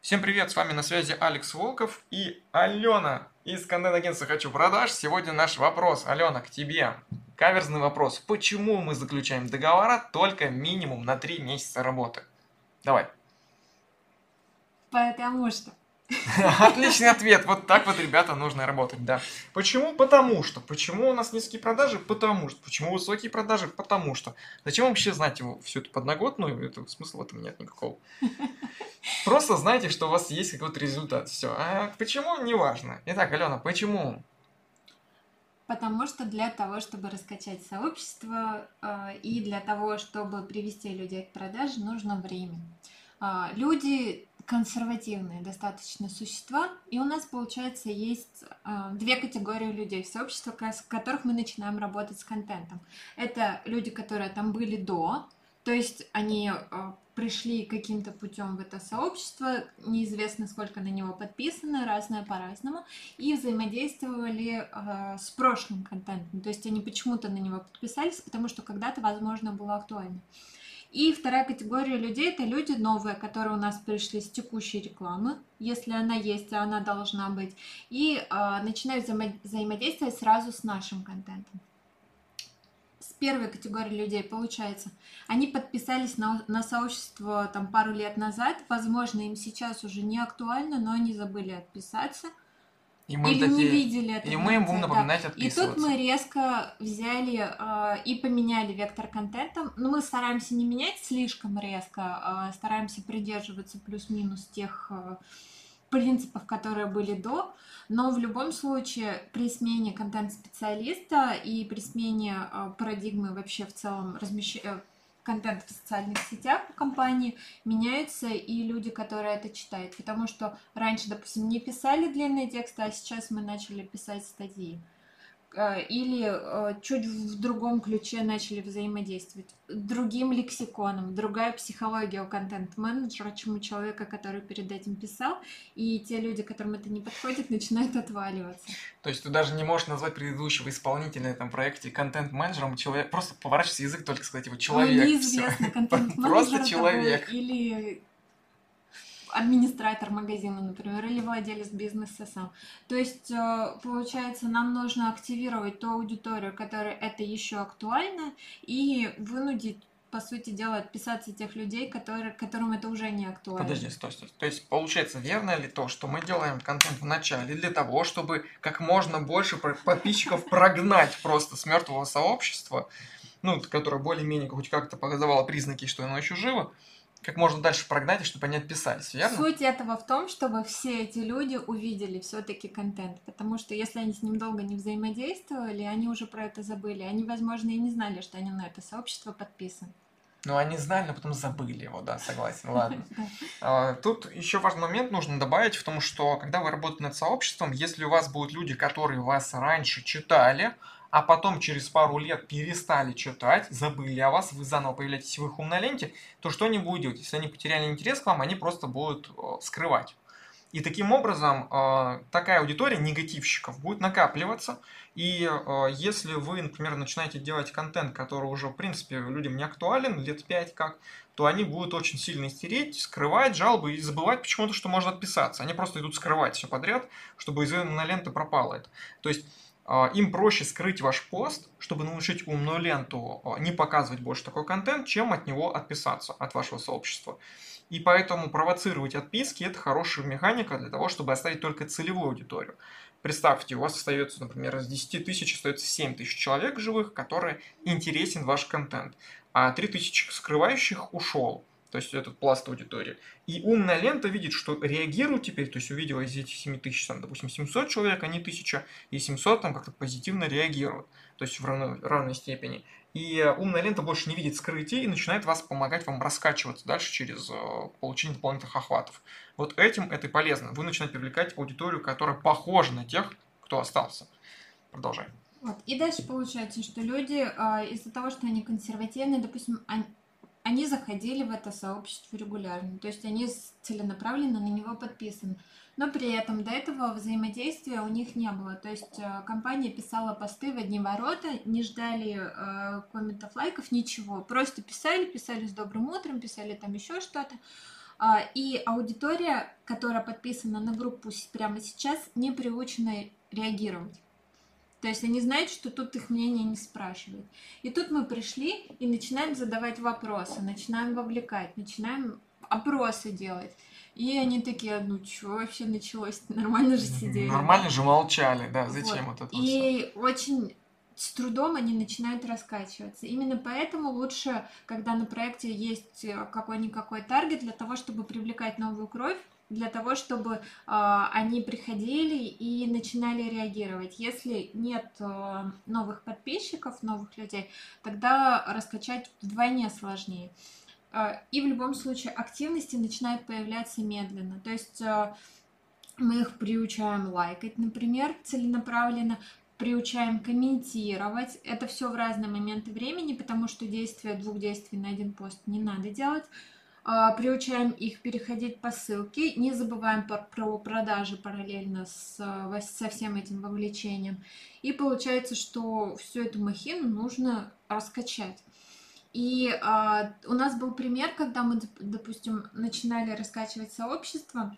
Всем привет, с вами на связи Алекс Волков и Алена из контент-агентства «Хочу продаж». Сегодня наш вопрос, Алена, к тебе. Каверзный вопрос. Почему мы заключаем договора только минимум на 3 месяца работы? Давай. Потому что. Отличный ответ. Вот так вот, ребята, нужно работать, да. Почему? Потому что. Почему у нас низкие продажи? Потому что. Почему высокие продажи? Потому что. Зачем вообще знать его всю эту подноготную? Это смысла в этом нет никакого. Просто знайте, что у вас есть какой-то результат. Все. А почему? Неважно. Итак, Алена, почему? Потому что для того, чтобы раскачать сообщество э, и для того, чтобы привести людей к продаже, нужно время. Э, люди консервативные достаточно существа, и у нас, получается, есть э, две категории людей в сообществе, с которых мы начинаем работать с контентом. Это люди, которые там были до, то есть они э, пришли каким-то путем в это сообщество, неизвестно сколько на него подписано, разное по-разному, и взаимодействовали э, с прошлым контентом. То есть они почему-то на него подписались, потому что когда-то, возможно, было актуально. И вторая категория людей это люди новые, которые у нас пришли с текущей рекламы, если она есть, а она должна быть, и э, начинают взаимо- взаимодействовать сразу с нашим контентом. С первой категорией людей получается, они подписались на, на сообщество там пару лет назад, возможно, им сейчас уже не актуально, но они забыли отписаться – и мы Или такие, не видели это. И мы им будем напоминать да. И тут мы резко взяли э, и поменяли вектор контента. Но мы стараемся не менять слишком резко, э, стараемся придерживаться плюс-минус тех э, принципов, которые были до. Но в любом случае при смене контент-специалиста и при смене э, парадигмы вообще в целом размещения контент в социальных сетях у компании меняются и люди, которые это читают. Потому что раньше, допустим, не писали длинные тексты, а сейчас мы начали писать статьи. Э, или э, чуть в другом ключе начали взаимодействовать. Другим лексиконом, другая психология у контент-менеджера, чем у человека, который перед этим писал, и те люди, которым это не подходит, начинают отваливаться. То есть ты даже не можешь назвать предыдущего исполнителя на этом проекте контент-менеджером, человек, просто поворачивается язык только сказать его человек. Ну, неизвестно, контент-менеджер Просто человек. Или администратор магазина, например, или владелец бизнеса сам. То есть, э, получается, нам нужно активировать ту аудиторию, которая это еще актуально, и вынудить по сути дела, отписаться тех людей, которые, которым это уже не актуально. Подожди, стой, стой. То есть, получается, верно ли то, что мы делаем контент в начале для того, чтобы как можно больше подписчиков прогнать просто с мертвого сообщества, ну, которое более-менее хоть как-то показывало признаки, что оно еще живо, как можно дальше прогнать, чтобы они отписались, верно? Суть этого в том, чтобы все эти люди увидели все-таки контент, потому что если они с ним долго не взаимодействовали, они уже про это забыли, они, возможно, и не знали, что они на это сообщество подписаны. Ну, они знали, но потом забыли его, да, согласен, ладно. А, тут еще важный момент нужно добавить в том, что когда вы работаете над сообществом, если у вас будут люди, которые вас раньше читали, а потом через пару лет перестали читать, забыли о вас, вы заново появляетесь в их умной ленте, то что они будут делать? Если они потеряли интерес к вам, они просто будут э, скрывать. И таким образом э, такая аудитория негативщиков будет накапливаться. И э, если вы, например, начинаете делать контент, который уже, в принципе, людям не актуален, лет 5 как, то они будут очень сильно истереть, скрывать жалобы и забывать почему-то, что можно отписаться. Они просто идут скрывать все подряд, чтобы из на ленты пропало это. То есть им проще скрыть ваш пост, чтобы научить умную ленту а, не показывать больше такой контент, чем от него отписаться, от вашего сообщества. И поэтому провоцировать отписки – это хорошая механика для того, чтобы оставить только целевую аудиторию. Представьте, у вас остается, например, из 10 тысяч остается 7 тысяч человек живых, которые интересен ваш контент, а 3 тысячи скрывающих ушел то есть этот пласт аудитории. И умная лента видит, что реагирует теперь, то есть увидела из этих 7 тысяч, там, допустим, 700 человек, а не 1000, и 700 там как-то позитивно реагируют, то есть в равной, равной степени. И умная лента больше не видит скрытий и начинает вас помогать вам раскачиваться дальше через э, получение дополнительных охватов. Вот этим это и полезно. Вы начинаете привлекать аудиторию, которая похожа на тех, кто остался. Продолжаем. Вот. И дальше получается, что люди э, из-за того, что они консервативные, допустим, они, они заходили в это сообщество регулярно, то есть они целенаправленно на него подписаны. Но при этом до этого взаимодействия у них не было. То есть э, компания писала посты в одни ворота, не ждали э, комментов, лайков, ничего. Просто писали, писали с добрым утром, писали там еще что-то. А, и аудитория, которая подписана на группу прямо сейчас, не приучена реагировать. То есть они знают, что тут их мнение не спрашивают. И тут мы пришли и начинаем задавать вопросы, начинаем вовлекать, начинаем опросы делать. И они такие, ну что вообще началось? Нормально же сидели. Нормально же молчали, да, зачем вот, вот это И все? очень с трудом они начинают раскачиваться. Именно поэтому лучше, когда на проекте есть э, какой-никакой таргет для того, чтобы привлекать новую кровь, для того, чтобы э, они приходили и начинали реагировать. Если нет э, новых подписчиков, новых людей, тогда раскачать вдвойне сложнее. Э, и в любом случае активности начинают появляться медленно. То есть э, мы их приучаем лайкать, например, целенаправленно, приучаем комментировать. Это все в разные моменты времени, потому что действия двух действий на один пост не надо делать. А, приучаем их переходить по ссылке, не забываем про, про продажи параллельно с, со всем этим вовлечением. И получается, что всю эту махину нужно раскачать. И а, у нас был пример, когда мы, допустим, начинали раскачивать сообщество,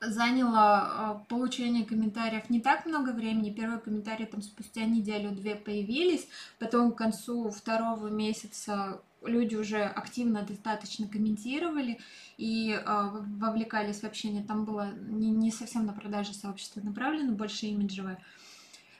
заняло а, получение комментариев не так много времени. Первые комментарии там спустя неделю-две появились, потом к концу второго месяца люди уже активно достаточно комментировали и э, вовлекались в общение. Там было не, не совсем на продаже сообщества направлено, больше имиджевое.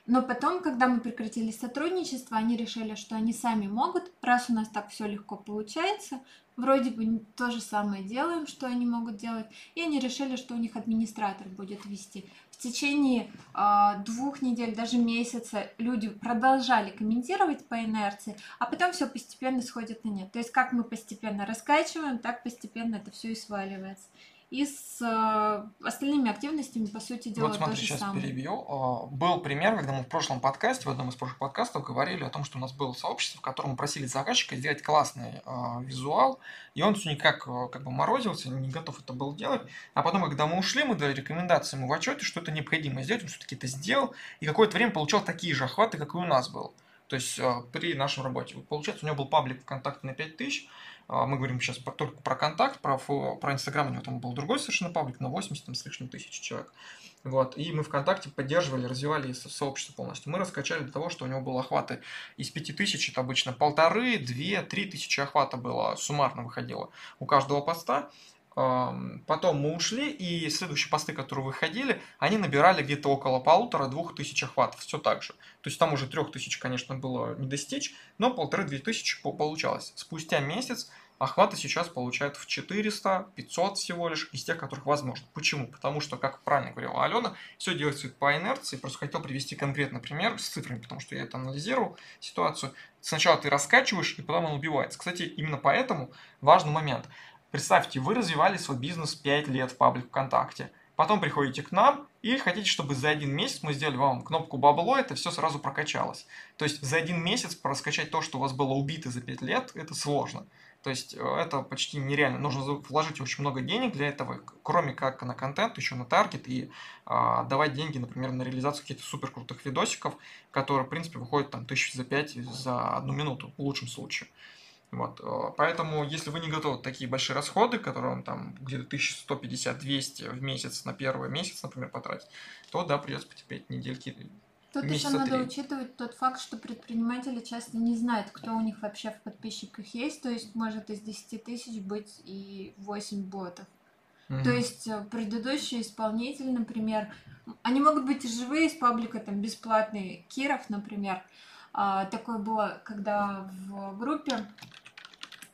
Но потом, когда мы прекратили сотрудничество, они решили, что они сами могут, раз у нас так все легко получается, вроде бы то же самое делаем, что они могут делать, и они решили, что у них администратор будет вести. В течение э, двух недель, даже месяца люди продолжали комментировать по инерции, а потом все постепенно сходит на нет. То есть как мы постепенно раскачиваем, так постепенно это все и сваливается. И с э, остальными активностями, по сути дела, вот смотри, то же сейчас самое. перебью. А, был пример, когда мы в прошлом подкасте, в одном из прошлых подкастов, говорили о том, что у нас было сообщество, в котором мы просили заказчика сделать классный э, визуал, и он все никак э, как бы морозился, не готов это был делать. А потом, когда мы ушли, мы дали рекомендации ему в отчете, что это необходимо сделать, он все-таки это сделал, и какое-то время получал такие же охваты, как и у нас был. То есть э, при нашей работе. Получается, у него был паблик ВКонтакте на 5000, а, мы говорим сейчас только про контакт, про, про Инстаграм, у него там был другой совершенно паблик, на 80 там, с лишним тысяч человек. Вот. И мы ВКонтакте поддерживали, развивали сообщество полностью. Мы раскачали для того, что у него было охваты из 5000, это обычно полторы, две, три тысячи охвата было, суммарно выходило у каждого поста. Потом мы ушли, и следующие посты, которые выходили, они набирали где-то около полутора-двух тысяч охватов. Все так же. То есть там уже трех тысяч, конечно, было не достичь, но полторы-две тысячи получалось. Спустя месяц охваты сейчас получают в 400, 500 всего лишь из тех, которых возможно. Почему? Потому что, как правильно говорила Алена, все делается по инерции. Просто хотел привести конкретный пример с цифрами, потому что я это анализировал ситуацию. Сначала ты раскачиваешь, и потом он убивается. Кстати, именно поэтому важный момент – Представьте, вы развивали свой бизнес 5 лет в паблик ВКонтакте. Потом приходите к нам и хотите, чтобы за один месяц мы сделали вам кнопку бабло, это все сразу прокачалось. То есть за один месяц проскачать то, что у вас было убито за 5 лет, это сложно. То есть э, это почти нереально. Нужно вложить очень много денег для этого, кроме как на контент, еще на таргет и а, давать деньги, например, на реализацию каких-то супер крутых видосиков, которые, в принципе, выходят там тысяч за пять за одну минуту, в лучшем случае. Вот, э, поэтому, если вы не готовы такие большие расходы, которые вам там где-то 1150-200 в месяц на первый месяц, например, потратить, то да, придется потерпеть недельки. Тут еще надо учитывать тот факт, что предприниматели часто не знают, кто у них вообще в подписчиках есть, то есть может из 10 тысяч быть и 8 ботов. Mm-hmm. То есть э, предыдущий исполнитель, например, они могут быть и живые из паблика, там, бесплатные. Киров, например, такое было, когда в группе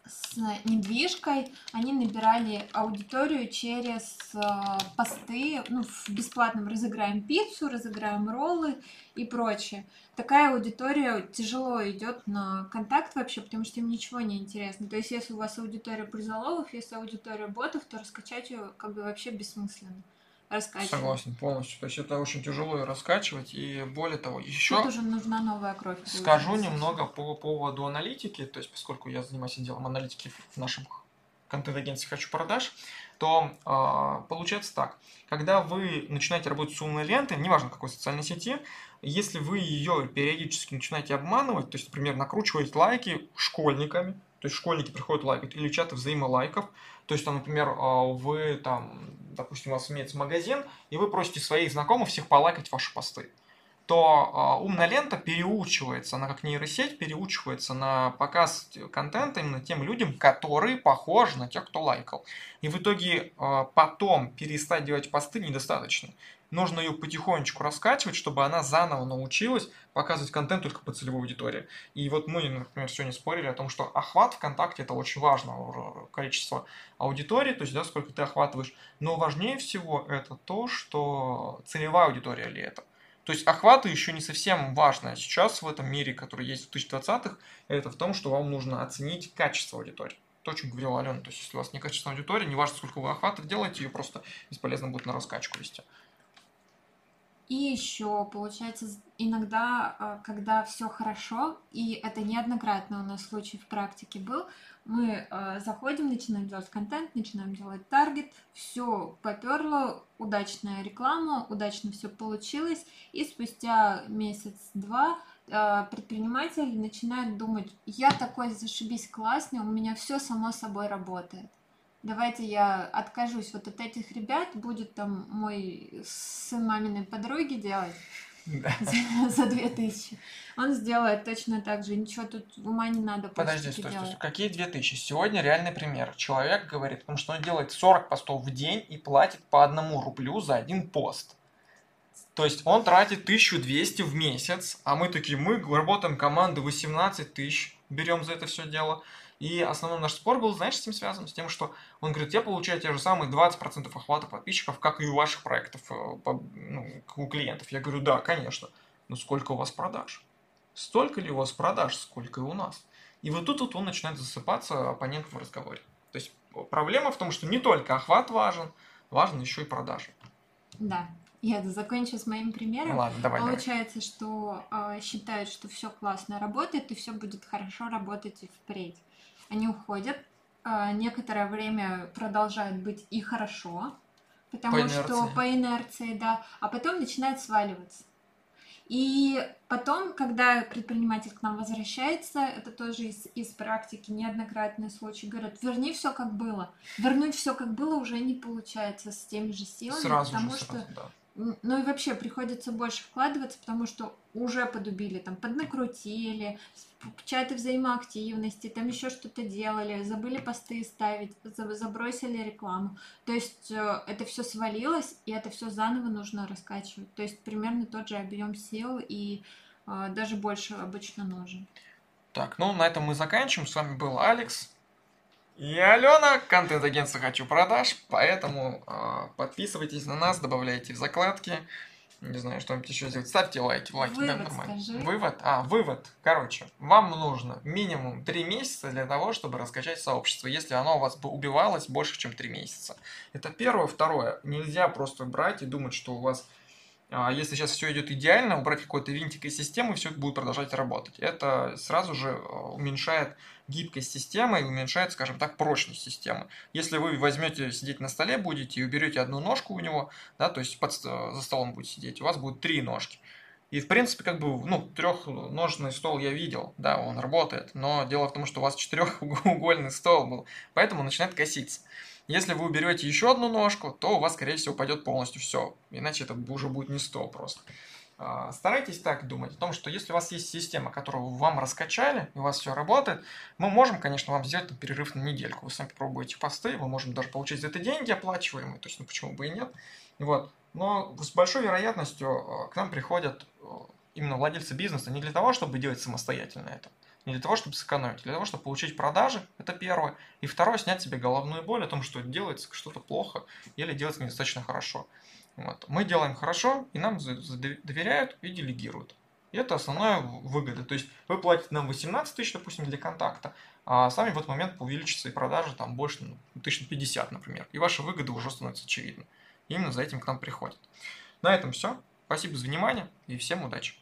с недвижкой они набирали аудиторию через а, посты, ну, в бесплатном разыграем пиццу, разыграем роллы и прочее. Такая аудитория тяжело идет на контакт вообще, потому что им ничего не интересно. То есть, если у вас аудитория призоловых, если аудитория ботов, то раскачать ее как бы вообще бессмысленно раскачивать. Согласен полностью. То есть это очень тяжело и раскачивать. И более того, еще... Тут уже нужна новая кровь. Скажу немного по поводу аналитики. То есть поскольку я занимаюсь отделом аналитики в нашем контент-агентстве «Хочу продаж», то э, получается так. Когда вы начинаете работать с умной лентой, неважно какой социальной сети, если вы ее периодически начинаете обманывать, то есть, например, накручивать лайки школьниками, то есть школьники приходят лайкать, или чаты взаимолайков, то есть там, например, а, вы там, допустим, у вас имеется магазин, и вы просите своих знакомых всех полайкать ваши посты то э, умная лента переучивается, она как нейросеть переучивается на показ контента именно тем людям, которые похожи на тех, кто лайкал. И в итоге э, потом перестать делать посты недостаточно. Нужно ее потихонечку раскачивать, чтобы она заново научилась показывать контент только по целевой аудитории. И вот мы, например, сегодня спорили о том, что охват ВКонтакте это очень важно, количество аудитории, то есть да, сколько ты охватываешь. Но важнее всего это то, что целевая аудитория ли это. То есть охваты еще не совсем важно сейчас в этом мире, который есть в 2020-х, это в том, что вам нужно оценить качество аудитории. То, о чем говорила Алена. То есть, если у вас некачественная аудитория, неважно, сколько вы охватов делаете, ее просто бесполезно будет на раскачку вести. И еще, получается, иногда, а, когда все хорошо, и это неоднократно у нас случай в практике был, мы э, заходим, начинаем делать контент, начинаем делать таргет, все поперло, удачная реклама, удачно все получилось, и спустя месяц-два э, предприниматель начинает думать, я такой зашибись классный, у меня все само собой работает. Давайте я откажусь вот от этих ребят, будет там мой сын маминой подруги делать за, за 2000. Он сделает точно так же. Ничего тут ума не надо. Подожди, стой, стой, стой. Какие 2000? Сегодня реальный пример. Человек говорит, потому что он делает 40 постов в день и платит по одному рублю за один пост. То есть он тратит 1200 в месяц, а мы такие, мы работаем команды 18 тысяч, берем за это все дело. И основной наш спор был, знаешь, с этим связан? С тем, что он говорит, я получаю те же самые 20% охвата подписчиков, как и у ваших проектов, э, ну, у клиентов. Я говорю, да, конечно. Но сколько у вас продаж? Столько ли у вас продаж, сколько и у нас? И вот тут вот он начинает засыпаться оппонент в разговоре. То есть проблема в том, что не только охват важен, важен еще и продажи. Да, я закончу с моим примером. Ладно, давай. Получается, давай. что э, считают, что все классно работает, и все будет хорошо работать и впредь. Они уходят, э, некоторое время продолжает быть и хорошо, потому по что по инерции, да, а потом начинает сваливаться. И потом, когда предприниматель к нам возвращается, это тоже из, из практики неоднократный случай, говорят, верни все как было. Вернуть все как было уже не получается с теми же силами, сразу потому же, что сразу, да. Ну и вообще приходится больше вкладываться, потому что уже подубили, там, поднакрутили, чаты взаимоактивности, там еще что-то делали, забыли посты ставить, забросили рекламу. То есть э, это все свалилось, и это все заново нужно раскачивать. То есть примерно тот же объем сил и э, даже больше обычно нужен. Так, ну на этом мы заканчиваем. С вами был Алекс. И Алена, контент-агентство «Хочу продаж», поэтому э, подписывайтесь на нас, добавляйте в закладки, не знаю, что-нибудь еще сделать, ставьте лайки, лайки, вывод да, нормально. Скажи. Вывод? А, вывод, короче, вам нужно минимум 3 месяца для того, чтобы раскачать сообщество, если оно у вас бы убивалось больше, чем 3 месяца. Это первое. Второе, нельзя просто брать и думать, что у вас если сейчас все идет идеально, убрать какой-то винтик из системы, все будет продолжать работать. Это сразу же а, уменьшает гибкость системы и уменьшает, скажем так, прочность системы. Если вы возьмете сидеть на столе будете и уберете одну ножку у него, да, то есть под, за столом будете сидеть, у вас будет три ножки. И, в принципе, как бы, ну, трехножный стол я видел, да, он работает, но дело в том, что у вас четырехугольный стол был, поэтому начинает коситься. Если вы уберете еще одну ножку, то у вас, скорее всего, упадет полностью все. Иначе это уже будет не стол просто. А, старайтесь так думать о том, что если у вас есть система, которую вам раскачали, и у вас все работает, мы можем, конечно, вам сделать перерыв на недельку. Вы сами попробуете посты, мы можем даже получить за это деньги оплачиваемые, то есть, ну почему бы и нет. Вот. Но с большой вероятностью а, к нам приходят а, именно владельцы бизнеса не для того, чтобы делать самостоятельно это, не для того, чтобы сэкономить, а для того, чтобы получить продажи, это первое. И второе, снять себе головную боль о том, что делается что-то плохо или делается недостаточно хорошо. Вот. Мы делаем хорошо, и нам доверяют и делегируют. И это основная выгода. То есть вы платите нам 18 тысяч, допустим, для контакта, а сами в этот момент увеличатся и продажи там больше, ну, 1050, например. И ваша выгода уже становится очевидна. Именно за этим к нам приходят. На этом все. Спасибо за внимание и всем удачи.